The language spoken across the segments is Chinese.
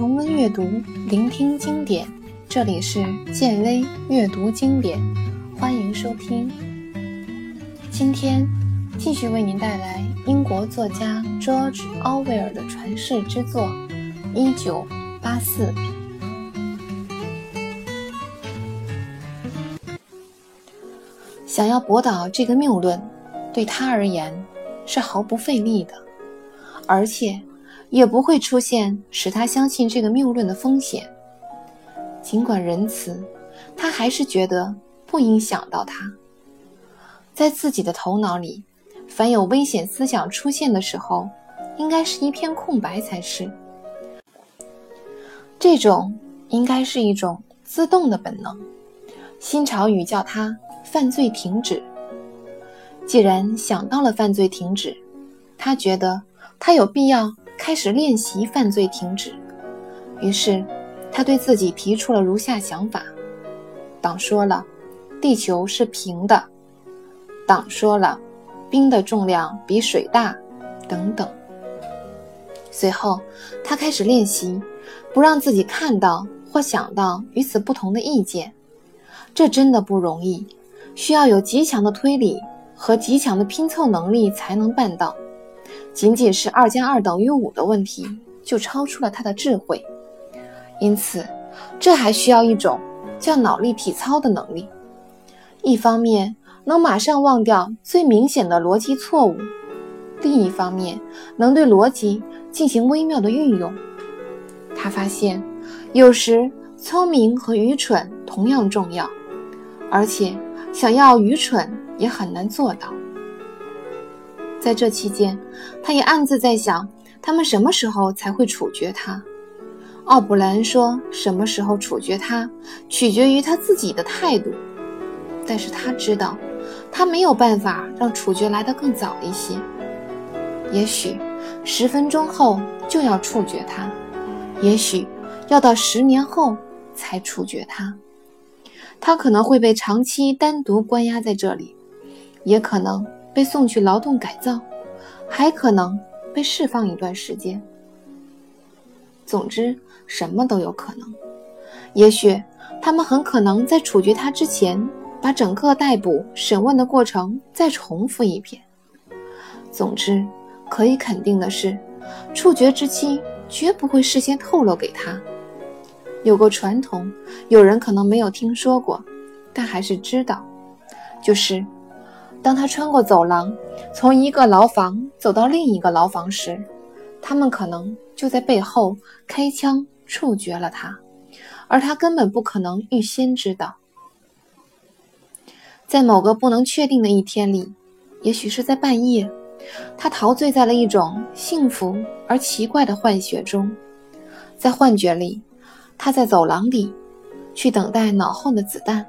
重温阅读，聆听经典。这里是建威阅读经典，欢迎收听。今天继续为您带来英国作家 George Orwell 的传世之作《一九八四》。想要驳倒这个谬论，对他而言是毫不费力的，而且。也不会出现使他相信这个谬论的风险。尽管仁慈，他还是觉得不应想到他。在自己的头脑里，凡有危险思想出现的时候，应该是一片空白才是。这种应该是一种自动的本能。新潮语叫它“犯罪停止”。既然想到了犯罪停止，他觉得他有必要。开始练习犯罪停止，于是他对自己提出了如下想法：党说了，地球是平的；党说了，冰的重量比水大，等等。随后，他开始练习不让自己看到或想到与此不同的意见。这真的不容易，需要有极强的推理和极强的拼凑能力才能办到。仅仅是二加二等于五的问题，就超出了他的智慧。因此，这还需要一种叫脑力体操的能力。一方面能马上忘掉最明显的逻辑错误，另一方面能对逻辑进行微妙的运用。他发现，有时聪明和愚蠢同样重要，而且想要愚蠢也很难做到。在这期间，他也暗自在想，他们什么时候才会处决他？奥布兰说，什么时候处决他，取决于他自己的态度。但是他知道，他没有办法让处决来得更早一些。也许十分钟后就要处决他，也许要到十年后才处决他。他可能会被长期单独关押在这里，也可能。被送去劳动改造，还可能被释放一段时间。总之，什么都有可能。也许他们很可能在处决他之前，把整个逮捕、审问的过程再重复一遍。总之，可以肯定的是，处决之期绝不会事先透露给他。有个传统，有人可能没有听说过，但还是知道，就是。当他穿过走廊，从一个牢房走到另一个牢房时，他们可能就在背后开枪处决了他，而他根本不可能预先知道。在某个不能确定的一天里，也许是在半夜，他陶醉在了一种幸福而奇怪的幻觉中。在幻觉里，他在走廊里，去等待脑后的子弹。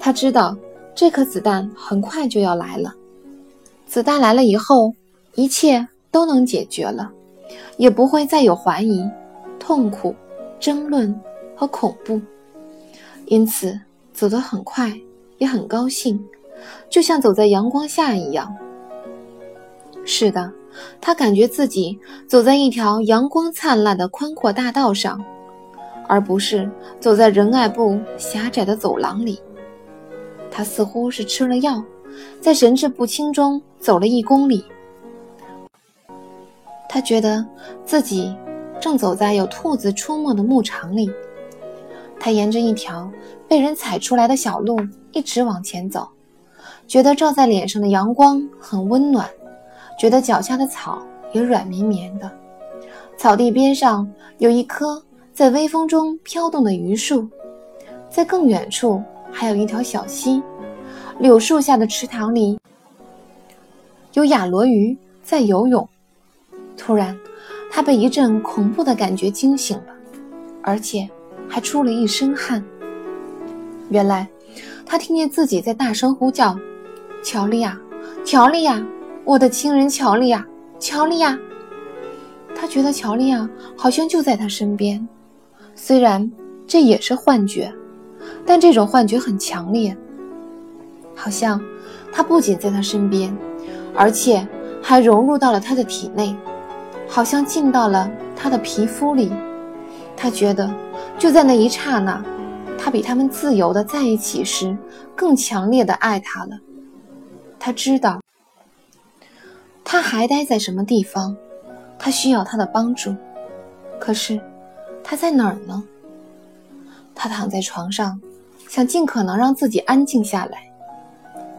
他知道。这颗子弹很快就要来了。子弹来了以后，一切都能解决了，也不会再有怀疑、痛苦、争论和恐怖。因此，走得很快，也很高兴，就像走在阳光下一样。是的，他感觉自己走在一条阳光灿烂的宽阔大道上，而不是走在仁爱部狭窄的走廊里。他似乎是吃了药，在神志不清中走了一公里。他觉得自己正走在有兔子出没的牧场里。他沿着一条被人踩出来的小路一直往前走，觉得照在脸上的阳光很温暖，觉得脚下的草也软绵绵的。草地边上有一棵在微风中飘动的榆树，在更远处。还有一条小溪，柳树下的池塘里有雅罗鱼在游泳。突然，他被一阵恐怖的感觉惊醒了，而且还出了一身汗。原来，他听见自己在大声呼叫：“乔丽亚，乔丽亚，我的亲人乔丽亚，乔丽亚！”他觉得乔丽亚好像就在他身边，虽然这也是幻觉。但这种幻觉很强烈，好像他不仅在他身边，而且还融入到了他的体内，好像进到了他的皮肤里。他觉得就在那一刹那，他比他们自由的在一起时更强烈的爱他了。他知道，他还待在什么地方，他需要他的帮助。可是，他在哪儿呢？他躺在床上，想尽可能让自己安静下来。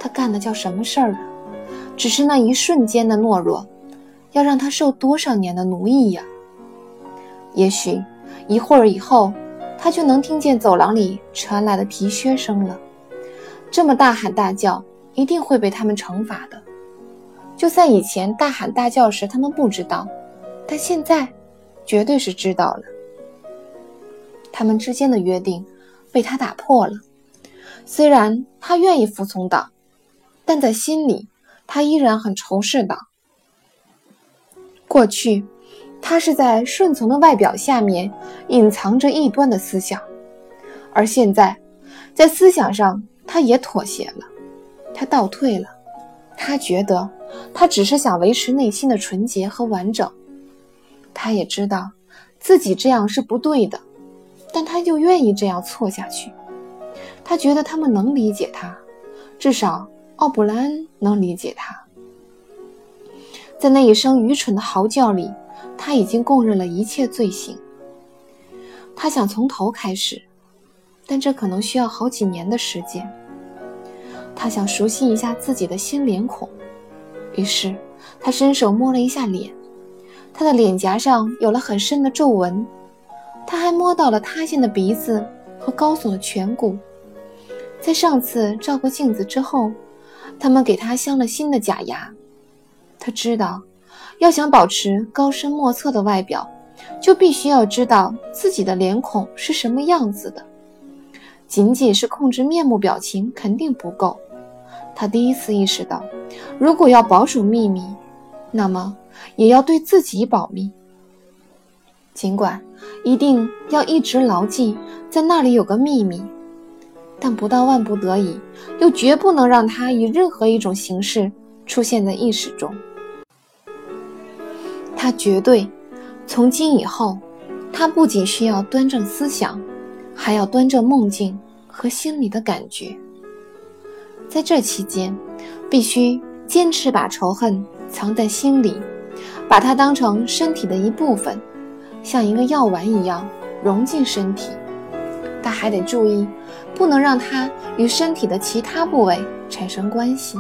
他干的叫什么事儿啊？只是那一瞬间的懦弱，要让他受多少年的奴役呀？也许一会儿以后，他就能听见走廊里传来的皮靴声了。这么大喊大叫，一定会被他们惩罚的。就算以前大喊大叫时他们不知道，但现在绝对是知道了。他们之间的约定被他打破了。虽然他愿意服从党，但在心里。他依然很仇视的。过去，他是在顺从的外表下面隐藏着异端的思想，而现在，在思想上他也妥协了，他倒退了。他觉得他只是想维持内心的纯洁和完整。他也知道自己这样是不对的，但他又愿意这样错下去。他觉得他们能理解他，至少。奥布兰能理解他，在那一声愚蠢的嚎叫里，他已经供认了一切罪行。他想从头开始，但这可能需要好几年的时间。他想熟悉一下自己的新脸孔，于是他伸手摸了一下脸，他的脸颊上有了很深的皱纹。他还摸到了塌陷的鼻子和高耸的颧骨。在上次照过镜子之后。他们给他镶了新的假牙。他知道，要想保持高深莫测的外表，就必须要知道自己的脸孔是什么样子的。仅仅是控制面目表情肯定不够。他第一次意识到，如果要保守秘密，那么也要对自己保密。尽管一定要一直牢记，在那里有个秘密。但不到万不得已，又绝不能让他以任何一种形式出现在意识中。他绝对，从今以后，他不仅需要端正思想，还要端正梦境和心里的感觉。在这期间，必须坚持把仇恨藏在心里，把它当成身体的一部分，像一个药丸一样融进身体。他还得注意。不能让他与身体的其他部位产生关系。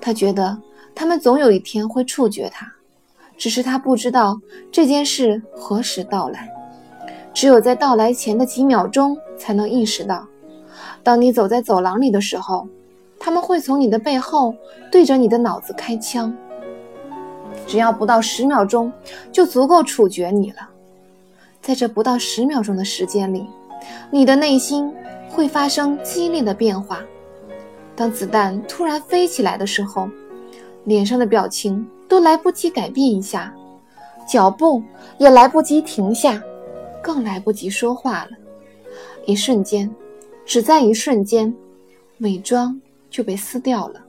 他觉得他们总有一天会处决他，只是他不知道这件事何时到来。只有在到来前的几秒钟才能意识到。当你走在走廊里的时候，他们会从你的背后对着你的脑子开枪。只要不到十秒钟，就足够处决你了。在这不到十秒钟的时间里，你的内心。会发生激烈的变化。当子弹突然飞起来的时候，脸上的表情都来不及改变一下，脚步也来不及停下，更来不及说话了。一瞬间，只在一瞬间，伪装就被撕掉了，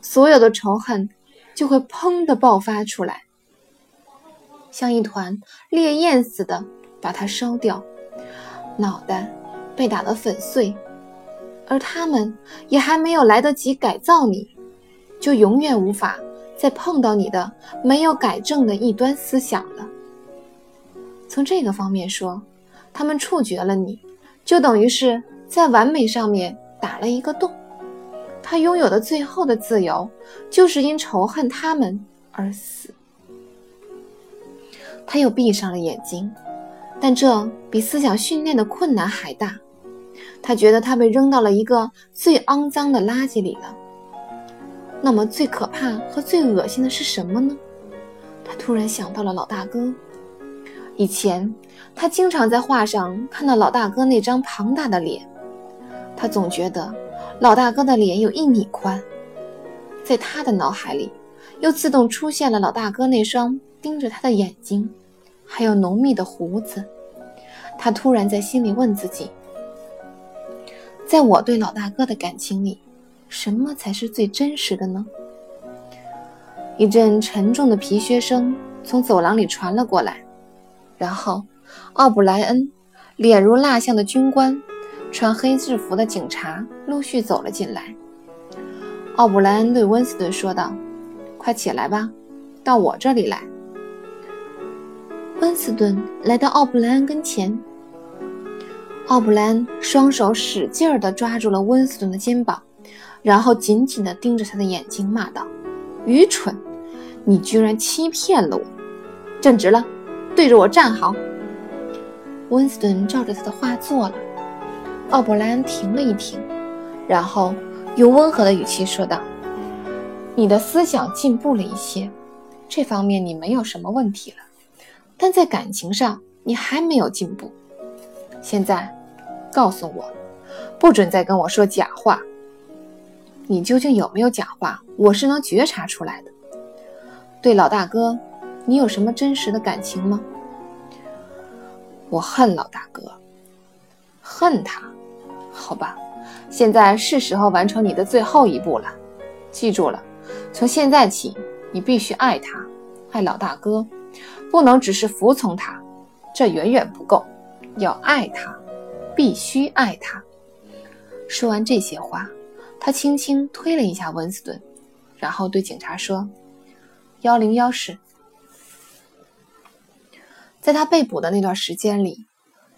所有的仇恨就会砰的爆发出来，像一团烈焰似的把它烧掉，脑袋。被打得粉碎，而他们也还没有来得及改造你，就永远无法再碰到你的没有改正的异端思想了。从这个方面说，他们处决了你，就等于是在完美上面打了一个洞。他拥有的最后的自由，就是因仇恨他们而死。他又闭上了眼睛。但这比思想训练的困难还大。他觉得他被扔到了一个最肮脏的垃圾里了。那么最可怕和最恶心的是什么呢？他突然想到了老大哥。以前他经常在画上看到老大哥那张庞大的脸，他总觉得老大哥的脸有一米宽。在他的脑海里，又自动出现了老大哥那双盯着他的眼睛。还有浓密的胡子，他突然在心里问自己：在我对老大哥的感情里，什么才是最真实的呢？一阵沉重的皮靴声从走廊里传了过来，然后奥布莱恩、脸如蜡像的军官、穿黑制服的警察陆续走了进来。奥布莱恩对温斯顿说道：“快起来吧，到我这里来。”温斯顿来到奥布莱恩跟前，奥布莱恩双手使劲儿地抓住了温斯顿的肩膀，然后紧紧地盯着他的眼睛，骂道：“愚蠢！你居然欺骗了我！站直了，对着我站好。”温斯顿照着他的话做了。奥布莱恩停了一停，然后。用温和的语气说道：“你的思想进步了一些，这方面你没有什么问题了。但在感情上，你还没有进步。现在，告诉我，不准再跟我说假话。你究竟有没有假话？我是能觉察出来的。对老大哥，你有什么真实的感情吗？我恨老大哥，恨他，好吧。”现在是时候完成你的最后一步了，记住了，从现在起，你必须爱他，爱老大哥，不能只是服从他，这远远不够，要爱他，必须爱他。说完这些话，他轻轻推了一下温斯顿，然后对警察说：“幺零幺室。”在他被捕的那段时间里，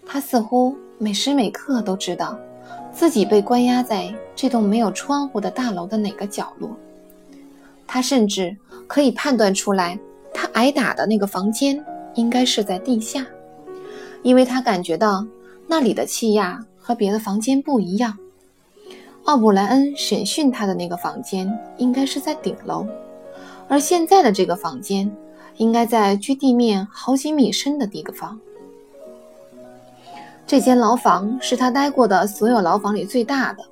他似乎每时每刻都知道。自己被关押在这栋没有窗户的大楼的哪个角落？他甚至可以判断出来，他挨打的那个房间应该是在地下，因为他感觉到那里的气压和别的房间不一样。奥布莱恩审讯他的那个房间应该是在顶楼，而现在的这个房间应该在距地面好几米深的地方。这间牢房是他待过的所有牢房里最大的，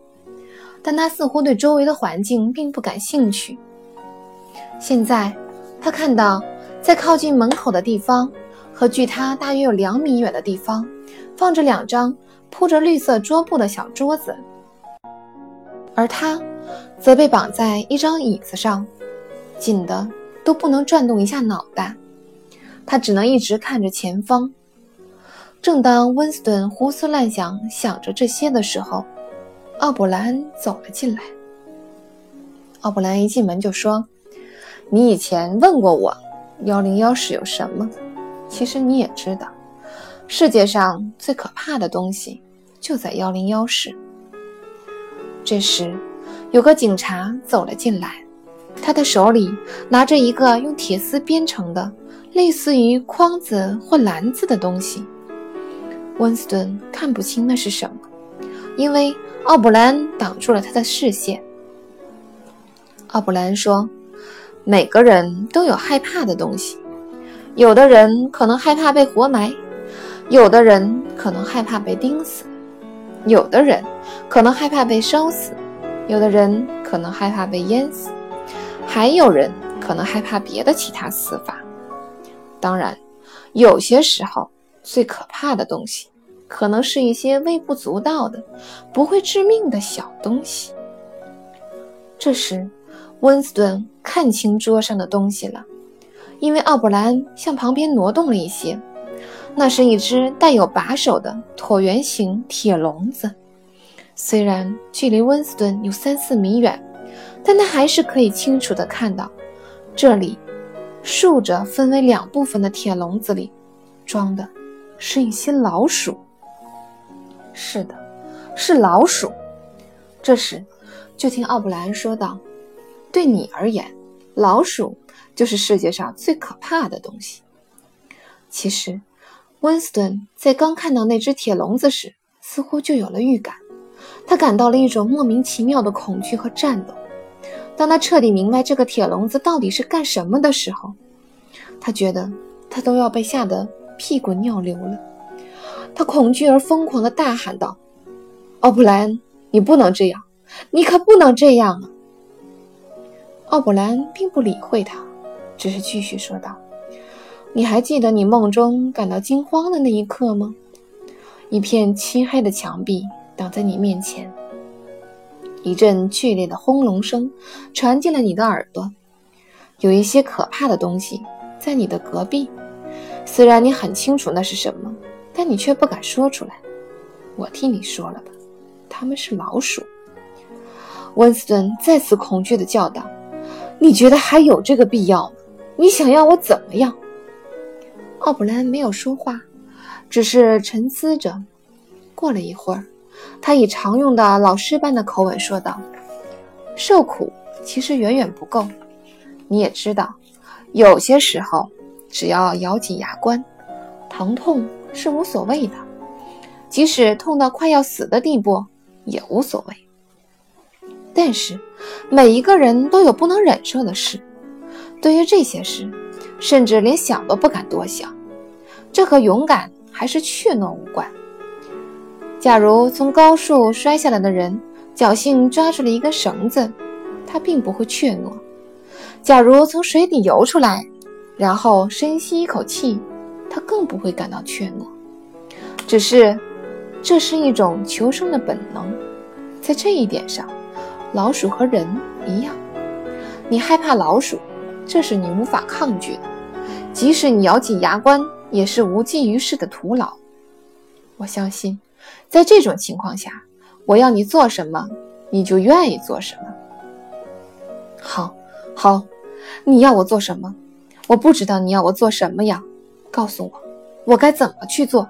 但他似乎对周围的环境并不感兴趣。现在，他看到在靠近门口的地方和距他大约有两米远的地方，放着两张铺着绿色桌布的小桌子，而他则被绑在一张椅子上，紧的都不能转动一下脑袋。他只能一直看着前方。正当温斯顿胡思乱想，想着这些的时候，奥布莱恩走了进来。奥布莱恩一进门就说：“你以前问过我，幺零幺室有什么？其实你也知道，世界上最可怕的东西就在幺零幺室。”这时，有个警察走了进来，他的手里拿着一个用铁丝编成的、类似于筐子或篮子的东西。温斯顿看不清那是什么，因为奥布莱恩挡住了他的视线。奥布莱恩说：“每个人都有害怕的东西，有的人可能害怕被活埋，有的人可能害怕被钉死，有的人可能害怕被烧死，有的人可能害怕被淹死，还有人可能害怕别的其他死法。当然，有些时候最可怕的东西。”可能是一些微不足道的、不会致命的小东西。这时，温斯顿看清桌上的东西了，因为奥布莱恩向旁边挪动了一些。那是一只带有把手的椭圆形铁笼子，虽然距离温斯顿有三四米远，但他还是可以清楚地看到，这里竖着分为两部分的铁笼子里装的是一些老鼠。是的，是老鼠。这时，就听奥布莱恩说道：“对你而言，老鼠就是世界上最可怕的东西。”其实，温斯顿在刚看到那只铁笼子时，似乎就有了预感。他感到了一种莫名其妙的恐惧和颤抖。当他彻底明白这个铁笼子到底是干什么的时候，他觉得他都要被吓得屁滚尿流了。他恐惧而疯狂地大喊道：“奥布莱恩，你不能这样，你可不能这样啊！”奥布兰并不理会他，只是继续说道：“你还记得你梦中感到惊慌的那一刻吗？一片漆黑的墙壁挡在你面前，一阵剧烈的轰隆声传进了你的耳朵，有一些可怕的东西在你的隔壁，虽然你很清楚那是什么。”但你却不敢说出来。我替你说了吧，他们是老鼠。温斯顿再次恐惧地叫道：“你觉得还有这个必要吗？你想要我怎么样？”奥布兰没有说话，只是沉思着。过了一会儿，他以常用的老师般的口吻说道：“受苦其实远远不够。你也知道，有些时候只要咬紧牙关，疼痛是无所谓的，即使痛到快要死的地步也无所谓。但是，每一个人都有不能忍受的事。对于这些事，甚至连想都不敢多想。这和勇敢还是怯懦无关。”假如从高处摔下来的人侥幸抓住了一根绳子，他并不会怯懦；假如从水底游出来，然后深吸一口气，他更不会感到怯懦。只是，这是一种求生的本能，在这一点上，老鼠和人一样。你害怕老鼠，这是你无法抗拒的，即使你咬紧牙关，也是无济于事的徒劳。我相信。在这种情况下，我要你做什么，你就愿意做什么。好，好，你要我做什么？我不知道你要我做什么呀，告诉我，我该怎么去做？